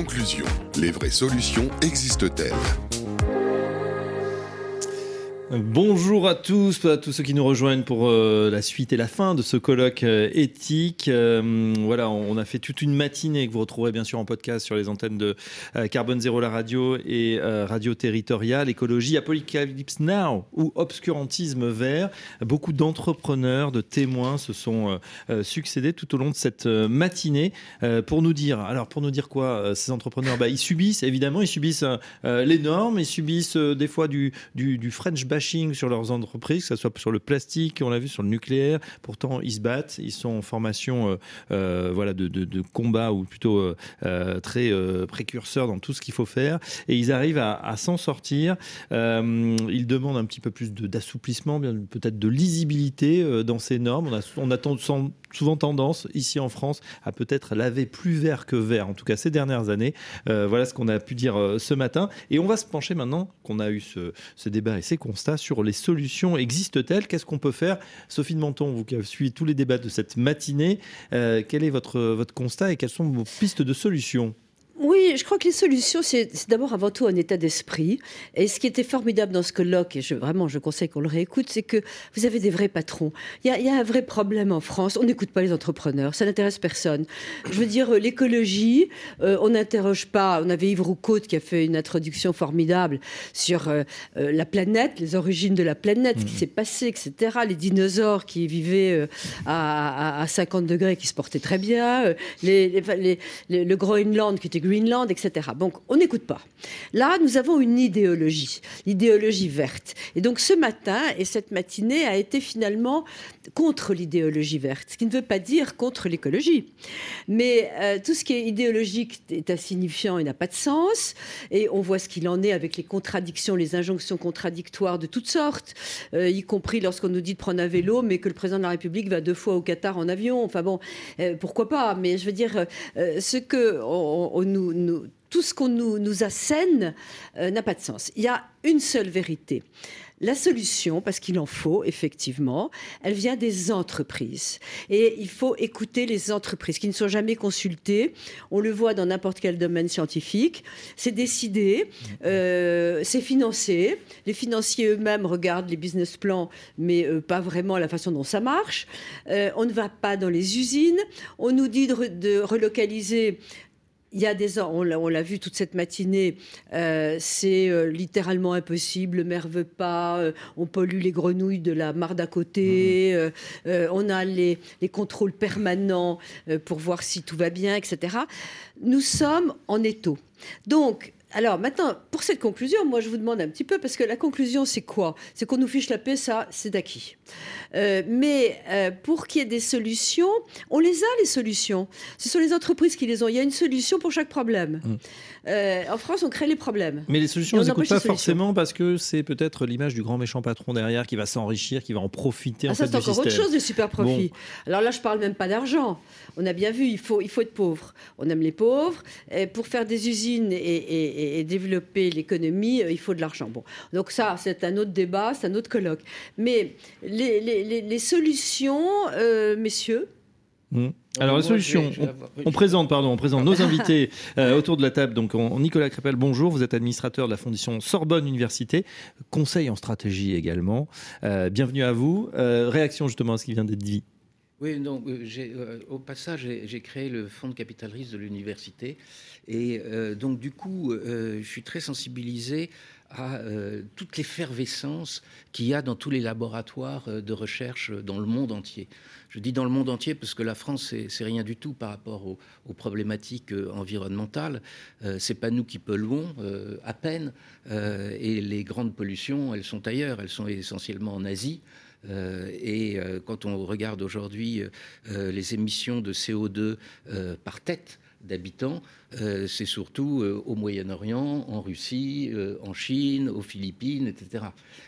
conclusion. Les vraies solutions existent-elles? Bonjour à tous, à tous ceux qui nous rejoignent pour euh, la suite et la fin de ce colloque euh, éthique. Euh, voilà, on, a fait toute une matinée que vous retrouverez bien sûr en podcast sur les antennes de Carbone Zéro la radio et Radio Territoriale, Écologie, Apocalypse Now ou Obscurantisme Vert. Beaucoup d'entrepreneurs, de témoins se sont succédés tout au long de cette matinée pour nous dire, alors pour nous dire quoi, ces entrepreneurs, bah, ils subissent évidemment, ils subissent les normes, ils subissent des fois du, French sur leurs entreprises, que ce soit sur le plastique, on l'a vu sur le nucléaire. Pourtant, ils se battent, ils sont en formation euh, euh, voilà, de, combat ou plutôt euh, très précurseurs dans tout ce qu'il faut faire. Et ils arrivent à, s'en sortir. ils demandent un petit peu plus d'assouplissement, peut-être de lisibilité dans ces normes. On a, on souvent tendance ici en France à peut-être laver plus vert que vert, en tout cas ces dernières années. voilà ce qu'on a pu dire ce matin. Et on va se pencher maintenant qu'on a eu ce, ce débat et ces constats sur les solutions existent-elles Qu'est-ce qu'on peut faire? Sophie de Menton, vous qui avez suivi tous les débats de cette matinée, euh, quel est votre, votre constat et quelles sont vos pistes de solutions? Oui, je crois que les solutions, c'est d'abord avant tout un état d'esprit. Et ce qui était formidable dans ce colloque, et je, vraiment je conseille qu'on le réécoute, c'est que vous avez des vrais patrons. Il y a, un vrai problème en France. On n'écoute pas les entrepreneurs, ça n'intéresse personne. Je veux dire, l'écologie, euh, on n'interroge pas. On avait Yves Roucault qui a fait une introduction formidable sur euh, euh, la planète, les origines de la planète, ce qui mmh. s'est passé, etc. Les dinosaures qui vivaient à, à, 50 degrés, qui se portaient très bien. Les, le Groenland qui était Greenland, etc. Donc, on n'écoute pas. Là, nous avons une idéologie, l'idéologie verte. Et donc, ce matin et cette matinée a été finalement contre l'idéologie verte, ce qui ne veut pas dire contre l'écologie. Mais euh, tout ce qui est idéologique est insignifiant et n'a pas de sens. Et on voit ce qu'il en est avec les contradictions, les injonctions contradictoires de toutes sortes, euh, y compris lorsqu'on nous dit de prendre un vélo, mais que le président de la République va deux fois au Qatar en avion. Enfin bon, euh, pourquoi pas? Mais je veux dire, ce que on, nous tout ce qu'on nous, assène euh, n'a pas de sens. Il y a une seule vérité. La solution, parce qu'il en faut effectivement, elle vient des entreprises. Et il faut écouter les entreprises qui ne sont jamais consultées. On le voit dans n'importe quel domaine scientifique. C'est décidé, euh, c'est financé. Les financiers eux-mêmes regardent les business plans, mais euh, pas vraiment la façon dont ça marche. on ne va pas dans les usines. On nous dit de relocaliser il y a des ans, on l'a vu toute cette matinée, euh, c'est euh, littéralement impossible. Le maire veut pas. Euh, on pollue les grenouilles de la mare d'à côté. Mmh. on a les, les contrôles permanents pour voir si tout va bien, etc. Nous sommes en étau. Donc, alors maintenant, pour cette conclusion, moi je vous demande un petit peu, parce que la conclusion c'est quoi? C'est qu'on nous fiche la paix, ça c'est d'acquis. Euh, mais euh, pour qu'il y ait des solutions, on les a les solutions. Ce sont les entreprises qui les ont. Il y a une solution pour chaque problème. Mmh. Euh, en France, on crée les problèmes. Mais les solutions, on ne les pas forcément parce que c'est peut-être l'image du grand méchant patron derrière qui va s'enrichir, qui va en profiter. Ah, en ça, c'est encore autre chose, le super profit. Alors là, je parle même pas d'argent. On a bien vu, il faut, il faut être pauvre. On aime les pauvres. Et pour faire des usines et, développer l'économie, euh, il faut de l'argent. Bon, donc ça, c'est un autre débat, c'est un autre colloque. Mais les, solutions, euh, messieurs, Hmm. Alors la solution, on, présente, pardon, on présente nos invités euh, autour de la table. Donc Nicolas Crépel, bonjour, vous êtes administrateur de la fondation Sorbonne Université, conseil en stratégie également. Euh, bienvenue à vous. Euh, réaction justement à ce qui vient d'être dit. Oui, donc au passage, j'ai créé le fonds de capital risque de l'université et donc du coup, je suis très sensibilisé à toute l'effervescence qu'il y a dans tous les laboratoires de recherche dans le monde entier. Je dis dans le monde entier parce que la France, c'est rien du tout par rapport aux, problématiques euh, environnementales. Euh, c'est pas nous qui polluons euh, à peine. et les grandes pollutions, elles sont ailleurs. Elles sont essentiellement en Asie. Et quand on regarde aujourd'hui les émissions de CO2 par tête, d'habitants, euh, c'est surtout euh, au Moyen-Orient, en Russie, euh, en Chine, aux Philippines, etc.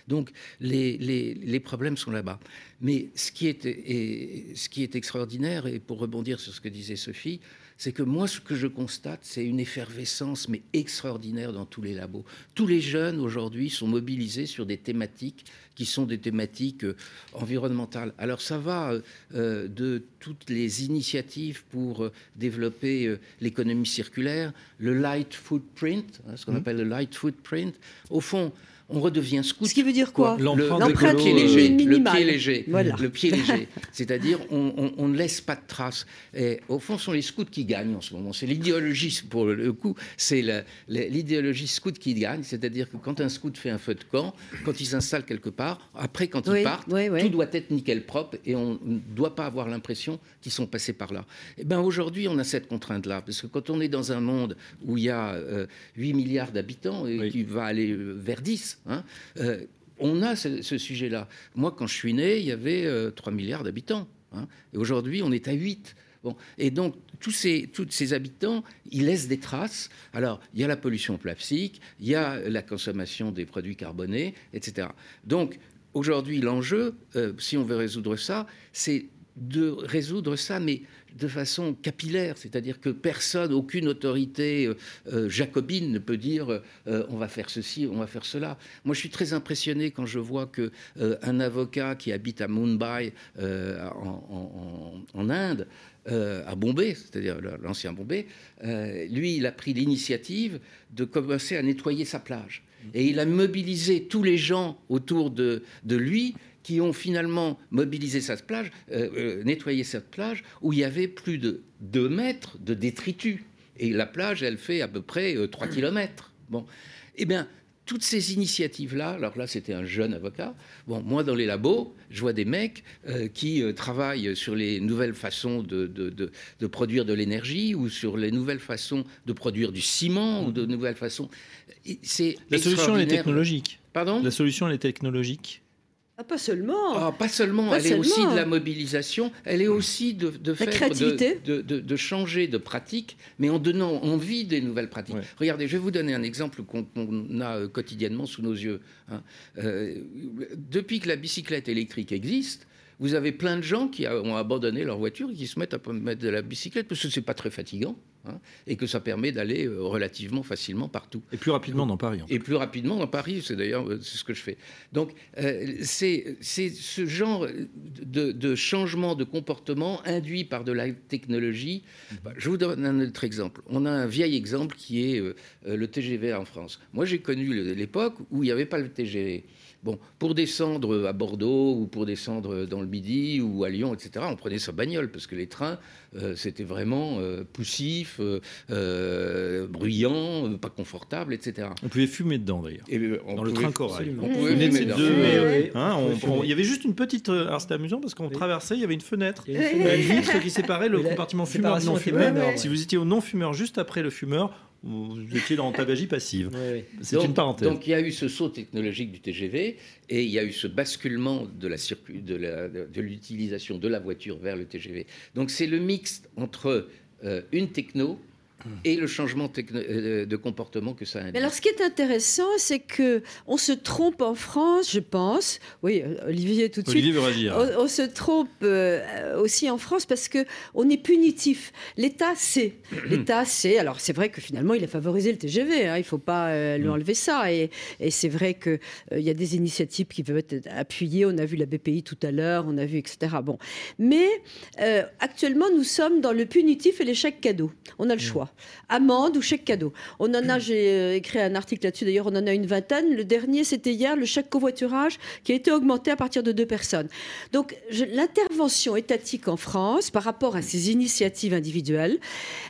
Donc les, les, problèmes sont là-bas. Mais ce qui, est, ce qui est extraordinaire, et pour rebondir sur ce que disait Sophie, c'est que moi, ce que je constate, c'est une effervescence, mais extraordinaire dans tous les labos. Tous les jeunes aujourd'hui sont mobilisés sur des thématiques qui sont des thématiques euh, environnementales. Alors ça va euh, de toutes les initiatives pour euh, développer l'économie circulaire, le light footprint, hein, ce qu'on mmh. appelle le light footprint. Au fond, on redevient scout. Ce qui veut dire quoi, L'empreinte léger. Le pied léger. Le pied léger. C'est-à-dire, on, ne laisse pas de traces. Et au fond, ce sont les scouts qui gagnent en ce moment. C'est l'idéologie, pour le coup, c'est l'idéologie scout qui gagne. C'est-à-dire que quand un scout fait un feu de camp, quand il s'installe quelque part, après, quand il part, tout doit être nickel propre et on ne doit pas avoir l'impression qu'ils sont passés par là. Et eh ben aujourd'hui, on a cette contrainte-là. Parce que quand on est dans un monde où il y a 8 euh, milliards d'habitants et qui va aller euh, vers 10, Hein. Euh, on a ce, sujet-là. Moi, quand je suis né, il y avait 3 euh, milliards d'habitants. Hein. et aujourd'hui, on est à 8. Bon. Et donc, tous ces, ces habitants, ils laissent des traces. Alors, il y a la pollution plastique, il y a la consommation des produits carbonés, etc. Donc, aujourd'hui, l'enjeu, euh, si on veut résoudre ça, c'est de résoudre ça, mais de façon capillaire, c'est-à-dire que personne, aucune autorité euh, euh, jacobine ne peut dire euh, on va faire ceci, on va faire cela. Moi, je suis très impressionné quand je vois que un avocat qui habite à Mumbai, en, Inde, à Bombay, c'est-à-dire l'ancien Bombay, lui, il a pris l'initiative de commencer à nettoyer sa plage. Et il a mobilisé tous les gens autour de, de lui qui ont finalement mobilisé cette plage, euh, euh, nettoyé cette plage, où il y avait plus de 2 mètres de détritus. Et la plage, elle fait à peu près 3 euh, km. Bon. Eh bien, toutes ces initiatives-là, alors là, c'était un jeune avocat. Bon, moi, dans les labos, je vois des mecs qui travaillent sur les nouvelles façons de, de, produire de l'énergie ou sur les nouvelles façons de produire du ciment ou de nouvelles façons. C'est La solution, elle est technologique. Pardon? La solution, elle est technologique. Ah, pas seulement. Ah, pas seulement. elle est aussi de la mobilisation. Elle est aussi de, de faire de, de, de, changer de pratique, mais en donnant envie des nouvelles pratiques. Regardez, je vais vous donner un exemple qu'on a euh, quotidiennement sous nos yeux. Hein. Euh, depuis que la bicyclette électrique existe, vous avez plein de gens qui ont abandonné leur voiture et qui se mettent à mettre de la bicyclette parce que c'est pas très fatigant. Hein, et que ça permet d'aller euh, relativement facilement partout. Et plus rapidement dans Paris. Et plus rapidement dans Paris, c'est d'ailleurs euh, ce que je fais. Donc euh, c'est ce genre de, changement de comportement induit par de la technologie. Mhm. Bah, je vous donne un autre exemple. On a un vieil exemple qui est le TGV en France. Moi j'ai connu l'époque où il n'y avait pas le TGV. Bon, pour descendre à Bordeaux ou pour descendre dans le Midi ou à Lyon, etc., on prenait sa bagnole parce que les trains, euh, c'était vraiment euh, poussif, euh, bruyant, pas confortable, etc. On pouvait fumer dedans d'ailleurs. dans le train corail. On pouvait fumer dedans. Hein, il y avait juste une petite. Alors c'était amusant parce qu'on traversait, il y avait une fenêtre, une vitre qui séparait le compartiment fumeur non fumeur. Si vous étiez au non fumeur juste après le fumeur, vous étiez dans tabagie passive. C'est une parenthèse. Donc il y a eu ce saut technologique du TGV et il y a eu ce basculement de l'utilisation de, de, la voiture vers le TGV. Donc c'est le mix entre euh, une techno et le changement euh, de comportement que ça a. alors, ce qui est intéressant, c'est que on se trompe en France, je pense. Oui, euh, Olivier, tout de Olivier suite. Veut réagir. On, se trompe euh, aussi en France parce que on est punitif. L'État sait. L'État sait. Alors, c'est vrai que finalement, il a favorisé le TGV. Hein, il ne faut pas lui mm. enlever ça. Et, et c'est vrai qu'il il y a des initiatives qui peuvent être appuyées. On a vu la BPI tout à l'heure. On a vu, etc. Bon, mais actuellement, nous sommes dans le punitif et l'échec cadeau. On a le mm. choix amende ou chèque cadeau. On en a, j'ai euh, écrit un article là-dessus, d'ailleurs, on en a une vingtaine. Le dernier, c'était hier, le chèque covoiturage qui a été augmenté à partir de deux personnes. Donc, l'intervention étatique en France par rapport à ces initiatives individuelles,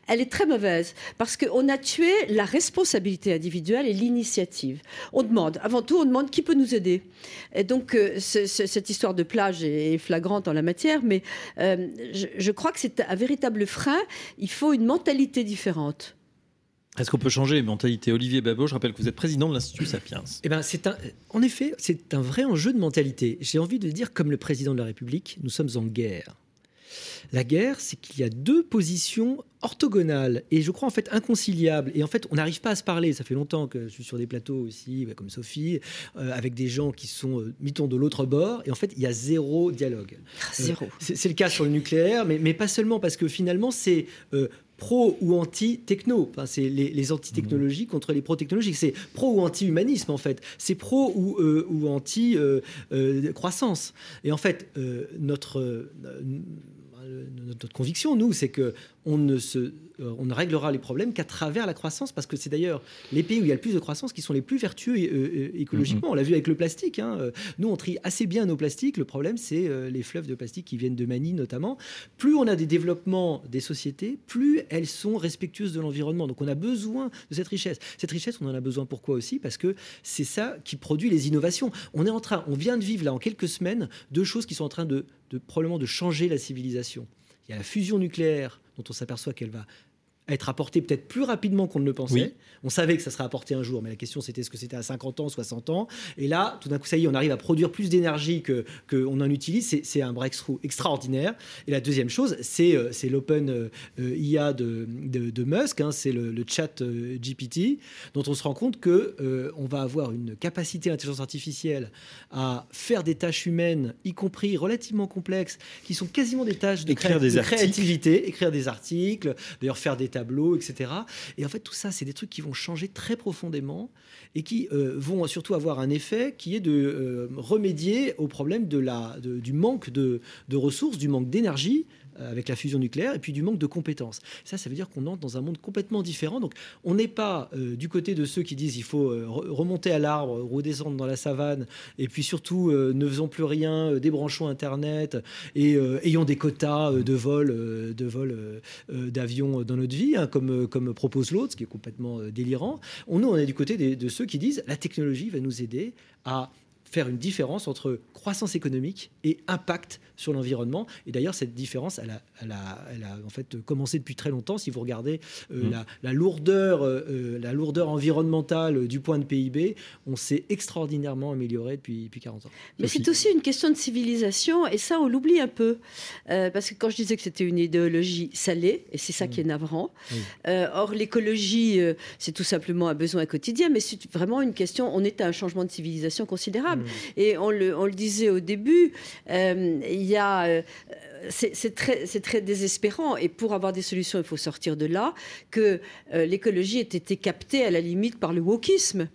elle est très mauvaise parce qu'on a tué la responsabilité individuelle et l'initiative. On demande, avant tout, on demande qui peut nous aider. Et donc, euh, cette histoire de plage est flagrante en la matière, mais euh, je, je crois que c'est un véritable frein. Il faut une mentalité différente. Est-ce qu'on peut changer les mentalités? Olivier Babot, je rappelle que vous êtes président de l'Institut Sapiens. Eh ben, c'est un, en effet, c'est un vrai enjeu de mentalité. J'ai envie de dire, comme le président de la République, nous sommes en guerre. La guerre, c'est qu'il y a deux positions orthogonales et je crois en fait inconciliables. Et en fait, on n'arrive pas à se parler. Ça fait longtemps que je suis sur des plateaux aussi, bah, comme Sophie, euh, avec des gens qui sont, euh, mitons de l'autre bord. Et en fait, il y a zéro dialogue. Ah, zéro. c'est le cas sur le nucléaire, mais, mais, pas seulement, parce que finalement, c'est pro ou anti-techno. Enfin, c'est les, anti-technologies contre les pro-technologiques. C'est pro ou anti-humanisme, en fait. C'est pro ou, euh, anti-croissance. et en fait, notre, notre conviction, nous, c'est que on ne, se, euh, on ne réglera les problèmes qu'à travers la croissance, parce que c'est d'ailleurs les pays où il y a le plus de croissance qui sont les plus vertueux euh, euh, écologiquement. Mm-hmm. On l'a vu avec le plastique. Hein. Nous, on trie assez bien nos plastiques. Le problème, c'est les fleuves de plastique qui viennent de Mani, notamment. Plus on a des développements des sociétés, plus elles sont respectueuses de l'environnement. Donc, on a besoin de cette richesse. Cette richesse, on en a besoin pourquoi aussi? Parce que c'est ça qui produit les innovations. On est en train, on vient de vivre là en quelques semaines deux choses qui sont en train de, de probablement de changer la civilisation. Il y a la fusion nucléaire dont on s'aperçoit qu'elle va être apporté peut-être plus rapidement qu'on ne le pensait. On savait que ça serait apporté un jour, mais la question c'était est-ce que c'était à 50 ans, 60 ans? Et là, tout d'un coup, ça y est, on arrive à produire plus d'énergie que qu'on en utilise. C'est un breakthrough extraordinaire. Et la deuxième chose, c'est euh, l'open euh, IA de, de, Musk, hein, c'est le, chat euh, GPT, dont on se rend compte que on va avoir une capacité d'intelligence artificielle à faire des tâches humaines, y compris relativement complexes, qui sont quasiment des tâches de, des créativité, écrire des articles, d'ailleurs faire des tableaux, etc. Et en fait, tout ça, c'est des trucs qui vont changer très profondément et qui euh, vont surtout avoir un effet qui est de euh, remédier au problème de la, du manque de, de ressources, du manque d'énergie avec la fusion nucléaire, et puis du manque de compétences. Ça, ça veut dire qu'on entre dans un monde complètement différent. Donc, on n'est pas euh, du côté de ceux qui disent il faut euh, remonter à l'arbre, redescendre dans la savane, et puis surtout ne faisons plus rien, débranchons Internet et ayons des quotas de vol, de vol d'avions dans notre vie, hein, comme, comme propose l'autre, ce qui est complètement délirant. On, nous, on est du côté de ceux qui disent la technologie va nous aider à faire une différence entre croissance économique et impact sur l'environnement. Et d'ailleurs, cette différence, elle a, elle, a, elle a, en fait commencé depuis très longtemps. Si vous regardez euh, mmh. la, lourdeur, euh, euh, la lourdeur environnementale du point de PIB, on s'est extraordinairement amélioré depuis, depuis 40 ans. Mais c'est aussi une question de civilisation, et ça, on l'oublie un peu. parce que quand je disais que c'était une idéologie salée, et c'est ça qui est mmh. navrant, or l'écologie, c'est tout simplement un besoin quotidien, mais c'est vraiment une question, on est à un changement de civilisation considérable. Mmh. Et on le, on le, disait au début, il y a euh, c'est très, très, désespérant. Et pour avoir des solutions, il faut sortir de là, que euh, l'écologie ait été captée à la limite par le wokisme.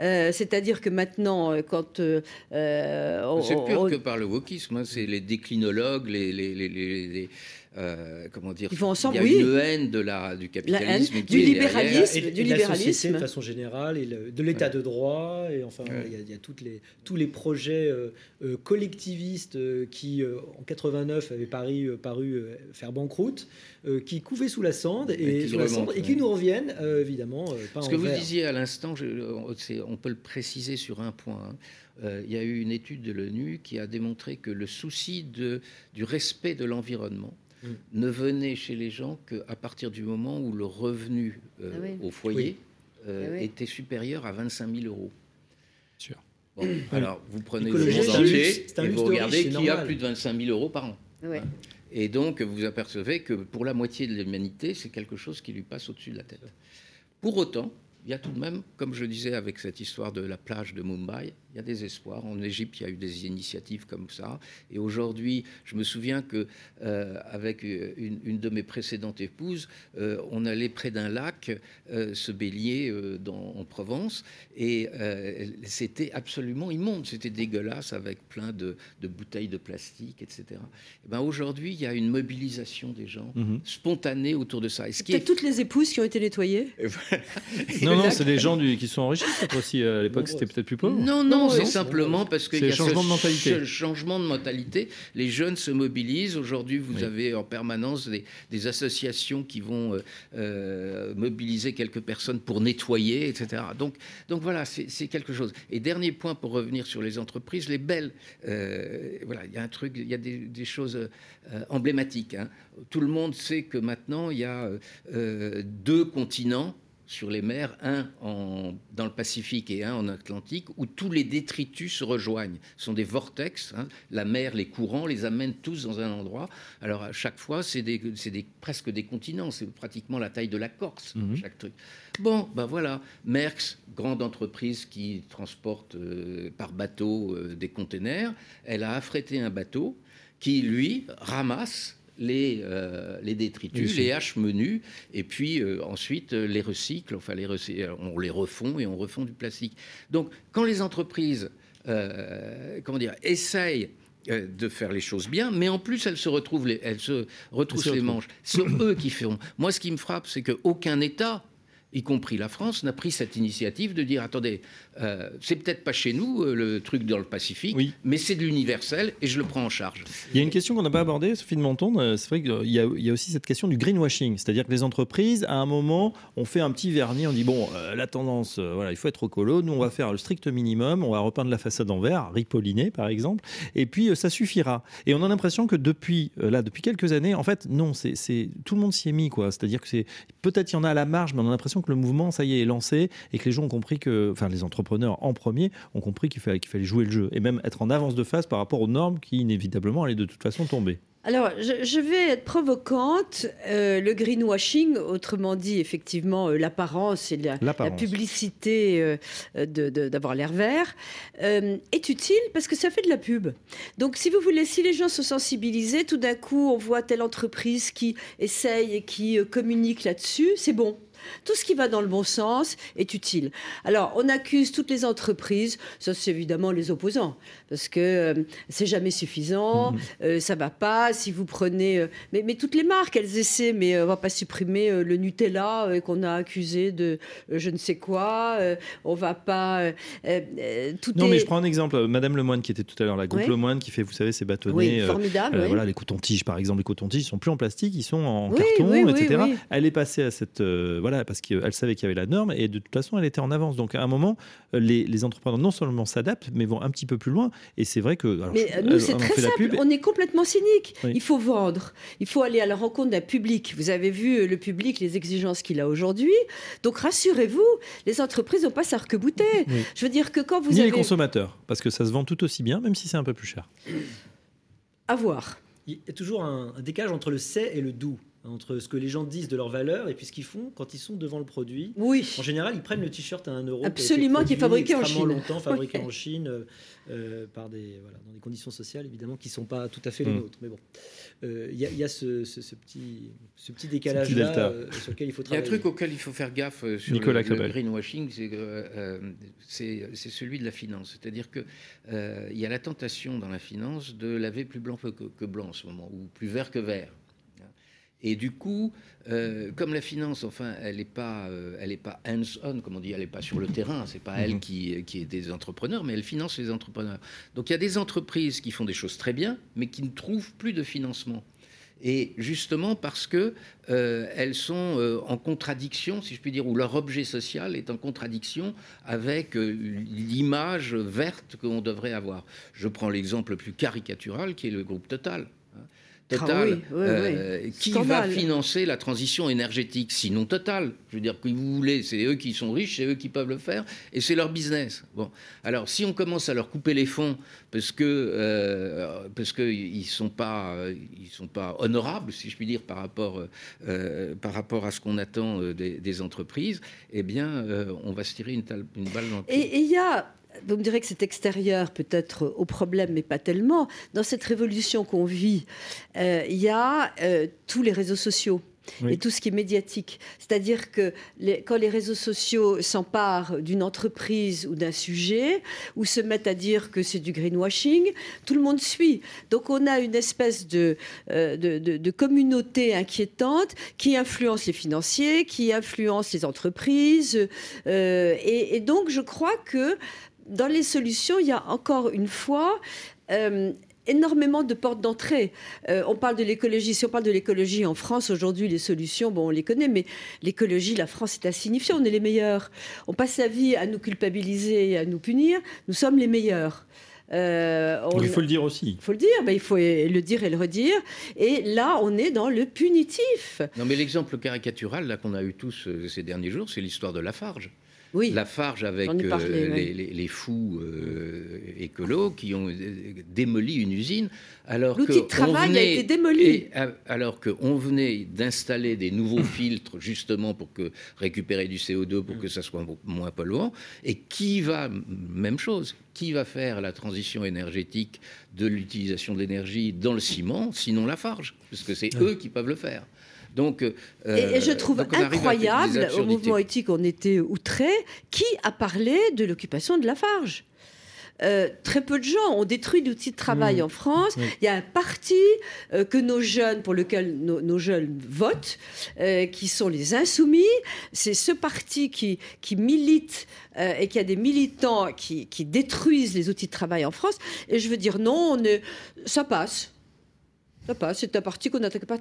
Euh, c'est-à-dire que maintenant, quand... c'est pire que par le wokisme, hein. c'est les déclinologues, les, les, les euh, comment dire Ils vont ensemble, Il y a une haine de la, du capitalisme, du libéralisme, et, du libéralisme. de façon générale, et de l'état de droit, et enfin, il, y a, toutes les, tous les projets euh, euh, collectivistes qui, en 89, avaient paru, paru faire banqueroute, qui couvaient sous la cendre et, qui, et qui nous reviennent, évidemment. Pas Ce que vous disiez à l'instant, on peut le préciser sur un point. Hein. il y a eu une étude de l'ONU qui a démontré que le souci de, du respect de l'environnement Mm. ne venait chez les gens qu'à partir du moment où le revenu euh, ah au foyer euh, ah était supérieur à 25 000 euros. Sûr. alors, vous prenez le monde entier et vous regardez qui a plus de 25 000 euros par an. Hein. Et donc, vous apercevez que pour la moitié de l'humanité, c'est quelque chose qui lui passe au-dessus de la tête. Pour autant, il y a tout de même, comme je disais avec cette histoire de la plage de Mumbai, il y a des espoirs. En Égypte, il y a eu des initiatives comme ça. Et aujourd'hui, je me souviens que euh, avec une, de mes précédentes épouses, euh, on allait près d'un lac euh, se baigner dans, en Provence, et c'était absolument immonde. C'était dégueulasse avec plein de, bouteilles de plastique, etc. Et ben aujourd'hui, il y a une mobilisation des gens mhm. spontanée autour de ça. C'est toutes les épouses qui ont été nettoyées. non, non, c'est des gens du, qui sont enrichis. Aussi, à l'époque, c'était peut-être plus pauvre. Non, non, c'est simplement parce qu'il y a changement ce, de mentalité. changement de mentalité. Les jeunes se mobilisent. Aujourd'hui, vous avez en permanence des, associations qui vont euh, euh, mobiliser quelques personnes pour nettoyer, etc. Donc, donc voilà, c'est quelque chose. Et dernier point pour revenir sur les entreprises, les belles. Euh, voilà, il y a un truc, il y a des, choses emblématiques. Hein. Tout le monde sait que maintenant, il y a deux continents sur les mers, un dans le Pacifique et un en Atlantique, où tous les détritus se rejoignent. Ce sont des vortex. Hein. La mer, les courants les amènent tous dans un endroit. Alors à chaque fois, c'est des, presque des continents. C'est pratiquement la taille de la Corse, mhm. chaque truc. Bon, ben voilà. Merckx, grande entreprise qui transporte euh, par bateau euh, des containers, elle a affrété un bateau qui, lui, ramasse les, euh, les détritus, les haches menus, et puis euh, ensuite euh, les recyclent, enfin les on les refond et on refond du plastique. Donc quand les entreprises comment dire, essayent de faire les choses bien, mais en plus elles se retrouvent, les, elles se retroussent les manches. C'est eux qui feront. Moi, ce qui me frappe, c'est qu'aucun État y compris la France, n'a pris cette initiative de dire attendez, euh, c'est peut-être pas chez nous euh, le truc dans le Pacifique, mais c'est de l'universel et je le prends en charge. Il y a une question qu'on n'a pas abordée, Sophie de Menton, euh, c'est vrai qu'il y, a aussi cette question du greenwashing, c'est-à-dire que les entreprises, à un moment, on fait un petit vernis, on dit bon, la tendance, voilà, il faut être colo, nous on va faire le strict minimum, on va repeindre la façade en vert, ripolliner par exemple, et puis ça suffira. Et on a l'impression que depuis là, depuis quelques années, en fait, non, c'est tout le monde s'y est mis quoi, c'est-à-dire que c'est peut-être il y en a à la marge, mais on a l'impression le mouvement, ça y est, est lancé et que les gens ont compris que, enfin, les entrepreneurs en premier ont compris qu'il fallait, qu'il fallait jouer le jeu et même être en avance de phase par rapport aux normes qui inévitablement allaient de toute façon tomber. Alors, je, vais être provocante. Euh, le greenwashing, autrement dit, effectivement, euh, l'apparence et la, publicité euh, d'avoir l'air vert, est utile parce que ça fait de la pub. Donc, si vous voulez, si les gens sont sensibilisés, tout d'un coup, on voit telle entreprise qui essaye et qui communique là-dessus, c'est bon. Tout ce qui va dans le bon sens est utile. Alors, on accuse toutes les entreprises, ça c'est évidemment les opposants, parce que euh, c'est jamais suffisant, mhm. euh, ça va pas. Si vous prenez, euh, mais, mais, toutes les marques, elles essaient, mais on va pas supprimer le Nutella qu'on a accusé de je ne sais quoi. on va pas. tout non, mais je prends un exemple. Madame Lemoine qui était tout à l'heure, la groupe Lemoine qui fait, vous savez, ces bâtonnets. Oui, formidable. Voilà, les cotons-tiges par exemple, les cotons-tiges sont plus en plastique, ils sont en carton, etc. Elle est passée à cette voilà parce qu'elle savait qu'il y avait la norme et de toute façon, elle était en avance. Donc à un moment, les, entrepreneurs non seulement s'adaptent, mais vont un petit peu plus loin. Et c'est vrai que. mais nous, c'est très simple. On est complètement cynique. Il faut vendre. Il faut aller à la rencontre d'un public. Vous avez vu euh, le public, les exigences qu'il a aujourd'hui. Donc rassurez-vous, les entreprises n'ont pas s'arc-bouter. Je veux dire que quand vous Ni avez. les consommateurs, parce que ça se vend tout aussi bien, même si c'est un peu plus cher. À voir. Il y a toujours un, un décalage entre le c'est et le doux entre ce que les gens disent de leur valeur et puis ce qu'ils font quand ils sont devant le produit. Oui. En général, ils prennent le t-shirt à un euro. Absolument, qui est fabriqué en Chine. longtemps, fabriqué en Chine, euh, euh, par des, voilà, dans des conditions sociales évidemment qui ne sont pas tout à fait les mm. nôtres. Mais bon, euh, il y, a, ce, ce, petit, ce petit décalage-là sur lequel il faut travailler. Il y a un truc auquel il faut faire gaffe sur Nicolas le, le, greenwashing, c'est celui de la finance. C'est-à-dire qu'il il y a la tentation dans la finance de laver plus blanc que, que blanc en ce moment, ou plus vert que vert. Et du coup, euh, comme la finance, enfin, elle n'est pas, euh, elle est pas hands-on, comme on dit, elle n'est pas sur le terrain. C'est pas elle mhm. qui, qui est des entrepreneurs, mais elle finance les entrepreneurs. Donc il y a des entreprises qui font des choses très bien, mais qui ne trouvent plus de financement. Et justement parce que euh, elles sont en contradiction, si je puis dire, ou leur objet social est en contradiction avec l'image verte qu'on devrait avoir. Je prends l'exemple le plus caricatural qui est le groupe Total. Total, ah euh, qui va financer la transition énergétique Sinon Total. Je veux dire, que vous voulez, c'est eux qui sont riches, c'est eux qui peuvent le faire, et c'est leur business. Bon, alors si on commence à leur couper les fonds parce que euh, parce qu'ils sont pas ils sont pas honorables, si je puis dire, par rapport euh, par rapport à ce qu'on attend des, entreprises, eh bien, on va se tirer une, une balle dans le pied. Et il y a vous me direz que c'est extérieur peut-être au problème, mais pas tellement. Dans cette révolution qu'on vit, euh, il y a euh, tous les réseaux sociaux. et tout ce qui est médiatique. C'est-à-dire que quand les réseaux sociaux s'emparent d'une entreprise ou d'un sujet, ou se mettent à dire que c'est du greenwashing, tout le monde suit. Donc on a une espèce de, euh, de, communauté inquiétante qui influence les financiers, qui influence les entreprises. et, et, donc je crois que dans les solutions, il y a encore une fois euh, énormément de portes d'entrée. Euh, on parle de l'écologie. Si on parle de l'écologie en France aujourd'hui, les solutions, bon, on les connaît, mais l'écologie, la France est insignifiante. On est les meilleurs. On passe sa vie à nous culpabiliser et à nous punir. Nous sommes les meilleurs. Euh, il faut le dire aussi. Il faut le dire, ben, il faut le dire et le redire. Et là, on est dans le punitif. Non, mais l'exemple caricatural là qu'on a eu tous ces derniers jours, c'est l'histoire de Lafarge. Oui. Lafarge avec parlé, euh, les, les- les fous euh, écolos qui ont euh, démoli une usine. Alors L'outil de que travail on a venait- été démoli. et, euh, alors qu'on venait d'installer des nouveaux filtres justement pour que récupérer du CO2 pour que ça soit mo- moins polluant. Et qui va, même chose, qui va faire la transition énergétique de l'utilisation de l'énergie dans le ciment, sinon Lafarge, parce que c'est eux qui peuvent le faire. Donc, euh, Et, et je trouve donc incroyable, au mouvement éthique, on était outrés, qui a parlé de l'occupation de Lafarge Euh, très peu de gens ont détruit l'outil de travail en France. Oui. Il y a un parti euh, que nos jeunes, pour lequel nos, nos jeunes votent, euh, qui sont les insoumis. C'est ce parti qui, qui milite euh, et qui a des militants qui, qui détruisent les outils de travail en France. Et je veux dire, non, on est, ça passe. Ça passe. C'est un parti qu'on n'attaque pas,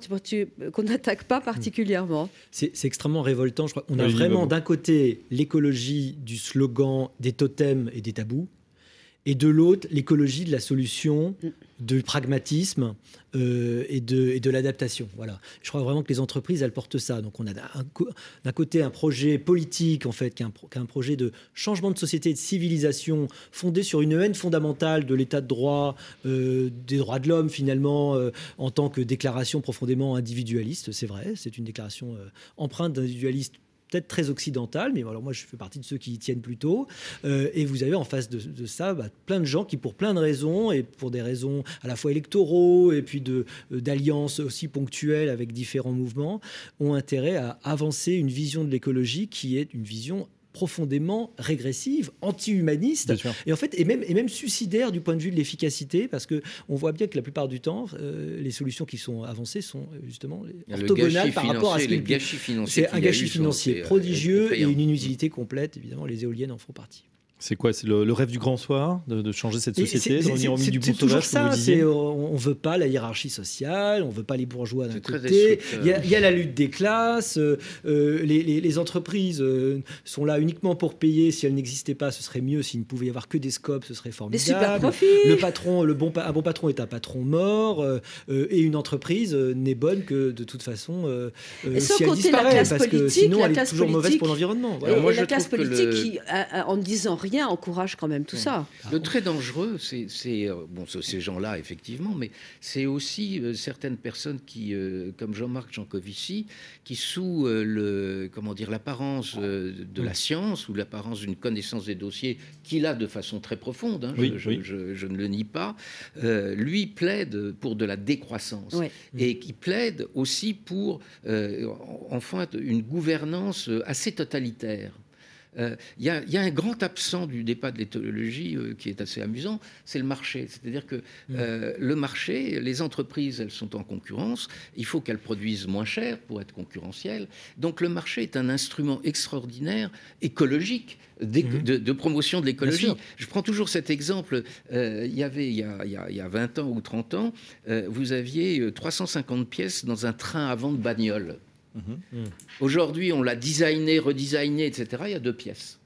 qu'on n'attaque pas particulièrement. C'est c'est extrêmement révoltant. Je crois. On a vraiment d'un côté l'écologie du slogan, des totems et des tabous, et de l'autre l'écologie de la solution, Mm. du pragmatisme euh, et de, et de l'adaptation. Voilà. Je crois vraiment que les entreprises elles portent ça. Donc on a d'un côté un projet politique en fait, qui est un, pro- qui est un projet de changement de société, et de civilisation fondé sur une haine fondamentale de l'état de droit, euh, des droits de l'homme finalement, euh, en tant que déclaration profondément individualiste. C'est vrai, c'est une déclaration empreinte d'individualiste très occidentale, mais alors moi je fais partie de ceux qui y tiennent plutôt. Euh, et vous avez en face de, ça bah, plein de gens qui, pour plein de raisons, et pour des raisons à la fois électoraux et puis euh, d'alliances aussi ponctuelles avec différents mouvements, ont intérêt à avancer une vision de l'écologie qui est une vision profondément régressive, anti-humaniste, et en fait, et même, et même suicidaire du point de vue de l'efficacité, parce que on voit bien que la plupart du temps, euh, les solutions qui sont avancées sont euh, justement Le orthogonales par rapport à ce qu'il c'est un gâchis financier euh, prodigieux et une inutilité complète. Évidemment, les éoliennes en font partie. C'est quoi C'est le, le rêve du grand soir de, de changer cette Et société, c'est- de revenir au c'est- milieu du toujours sauvage, comme ça. vous euh, on, on veut pas la hiérarchie sociale, on veut pas les bourgeois d'un côté. destructeur. Il y, a, il y a la lutte des classes. euh, euh, les, les- les entreprises euh, sont là uniquement pour payer. Si elles n'existaient pas, ce serait mieux. S'il ne pouvait y avoir que des scopes, ce serait Les formidable. super profits. Le patron, le bon, pa- un bon patron est un patron mort, euh, euh, et une entreprise euh, n'est bonne que de toute façon euh, euh, Et sans si elle compter la disparaît, classe parce que politique, sinon la elle est toujours mauvaise pour l'environnement. Et, Voilà. Alors moi, et je la classe politique le- qui, en ne disant rien, encourage quand même tout ça. Le très dangereux, c'est c'est, euh, bon, c'est ces gens-là effectivement, mais c'est aussi euh, certaines personnes qui, euh, comme Jean-Marc Jancovici, qui sous euh, le comment dire l'apparence euh, de la science ou l'apparence d'une connaissance des dossiers qu'il a de façon très profonde, hein, je, Oui, je- oui. je- je ne le nie pas, euh, lui plaide pour de la décroissance Ouais. et qui plaide aussi pour euh, enfin une gouvernance assez totalitaire. Euh, Il y, a- il y a un grand absent du débat de l'éthologie euh, qui est assez amusant, c'est le marché. C'est-à-dire que euh, le marché, les entreprises, elles sont en concurrence, il faut qu'elles produisent moins cher pour être concurrentielles. Donc le marché est un instrument extraordinaire écologique. Mhm. De, de promotion de l'écologie. Je prends toujours cet exemple. Euh, il y avait, il y, a, il y a- il y a 20 ans ou 30 ans, euh, vous aviez euh, 350 pièces dans un train à vente bagnole. Mhm. Aujourd'hui, on l'a designé, redesigné, etc. Il y a deux pièces.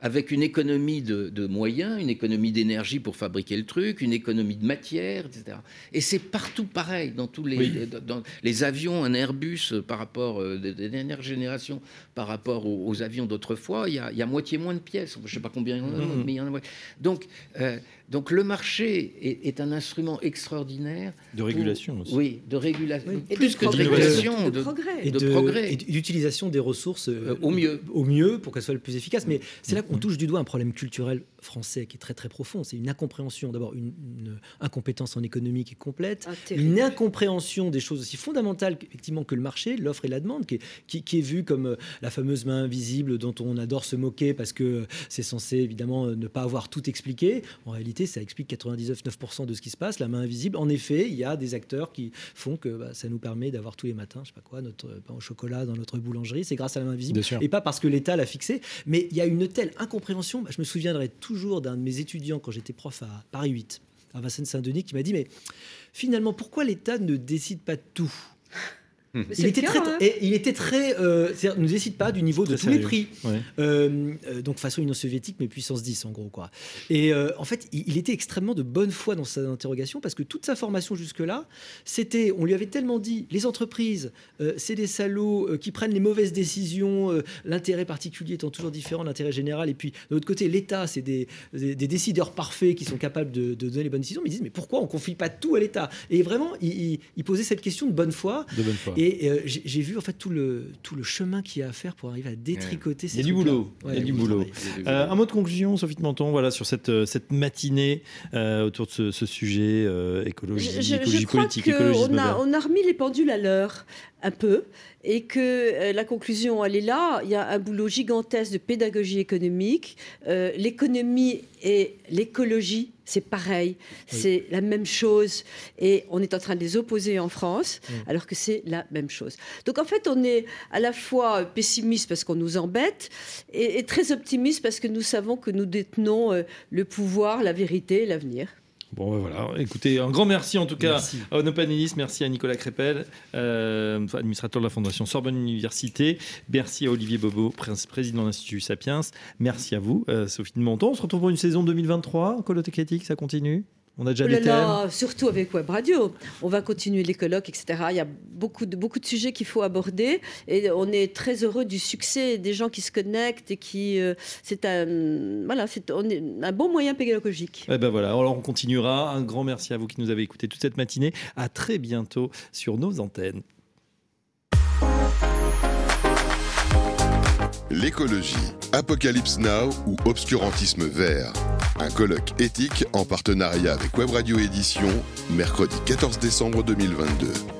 Avec une économie de, de moyens, une économie d'énergie pour fabriquer le truc, une économie de matière, etc. Et c'est partout pareil, dans tous les, Oui. dans les avions, un Airbus euh, par rapport euh, de, de dernière génération, par rapport aux, aux avions d'autrefois, il y, a, il y a moitié moins de pièces. Je ne sais pas combien il y en a, Mhm. mais il y en a. moins. Donc, euh, donc le marché est, est un instrument extraordinaire. De régulation aussi. Oui, de régulation. Oui. Et Plus de que de régulation, De de, progrès. et de de- progrès. et d'utilisation des ressources euh, Euh, au mieux. au mieux pour qu'elles soient le plus efficaces. Mais c'est là qu'on touche du doigt un problème culturel français qui est très très profond. C'est une incompréhension, d'abord une, une incompétence en économie qui est complète, Ah, une incompréhension des choses aussi fondamentales effectivement que le marché, l'offre et la demande, qui est, qui, qui est vue comme euh, la fameuse main invisible dont on adore se moquer parce que euh, c'est censé évidemment euh, ne pas avoir tout expliqué. En réalité, ça explique 99,9% de ce qui se passe. La main invisible, en effet, il y a des acteurs qui font que bah, ça nous permet d'avoir tous les matins, je sais pas quoi, notre pain au chocolat dans notre boulangerie. C'est grâce à la main invisible et pas parce que l'État l'a fixé. Mais il y a une telle incompréhension. Bah, je me souviendrai toujours d'un de mes étudiants quand j'étais prof à Paris 8, à Vincennes-Saint-Denis, qui m'a dit Mais finalement, pourquoi l'État ne décide pas de tout? Mais Il était, cas, très, hein. et il était très. euh, c'est-à-dire, ne décide pas du niveau de tous les prix. Ouais. Euh, euh, donc façon Union soviétique, mais puissance 10 en gros. quoi. Et euh, en fait, il, il était extrêmement de bonne foi dans sa interrogation parce que toute sa formation jusque-là, c'était. On lui avait tellement dit les entreprises, euh, c'est des salauds euh, qui prennent les mauvaises décisions, euh, l'intérêt particulier étant toujours différent de l'intérêt général. Et puis de l'autre côté, l'État, c'est des, des- des décideurs parfaits qui sont capables de, de donner les bonnes décisions. Mais ils disent mais pourquoi on confie pas tout à l'État? Et vraiment, il, il- il posait cette question de bonne foi. De bonne foi. Et euh, j'ai vu en fait tout le, tout le chemin qu'il y a à faire pour arriver à détricoter Il y ces a du boulot. Il y a Ouais, du oui, boulot. Euh, un mot de conclusion, Sophie de Menton, voilà, sur cette, euh, cette matinée euh, autour de ce, ce sujet euh, écologie, Je, je- écologie je crois politique, écologisme qu'on a, on a remis les pendules à l'heure un peu et que euh, la conclusion, elle est là. Il y a un boulot gigantesque de pédagogie économique. Euh, L'économie et l'écologie, c'est pareil. C'est la même chose. Et on est en train de les opposer en France, Mm. alors que c'est la même chose. Donc en fait, on est à la fois pessimiste parce qu'on nous embête et, et très optimiste parce que nous savons que nous détenons euh, le pouvoir, la vérité, l'avenir. Bon, ben voilà. Écoutez, un grand merci en tout cas Merci. à Onopanelis, merci à Nicolas Crépel, euh, administrateur de la Fondation Sorbonne Université. Merci à Olivier Bobo, pré- président de l'Institut Sapiens. Merci à vous, euh, Sophie de Menton. On se retrouve pour une saison 2023. Colotte critique, ça continue? On a déjà Oh là des thèmes là, surtout avec Web Radio. On va continuer les colloques, etc. Il y a beaucoup de, beaucoup de sujets qu'il faut aborder. Et on est très heureux du succès des gens qui se connectent et qui. euh, c'est un, voilà, c'est on est un bon moyen pédagogique. Eh ben voilà, alors on continuera. Un grand merci à vous qui nous avez écoutés toute cette matinée. À très bientôt sur nos antennes. L'écologie, Apocalypse Now ou Obscurantisme vert. Un colloque éthique en partenariat avec Web Radio Édition, mercredi 14 décembre 2022.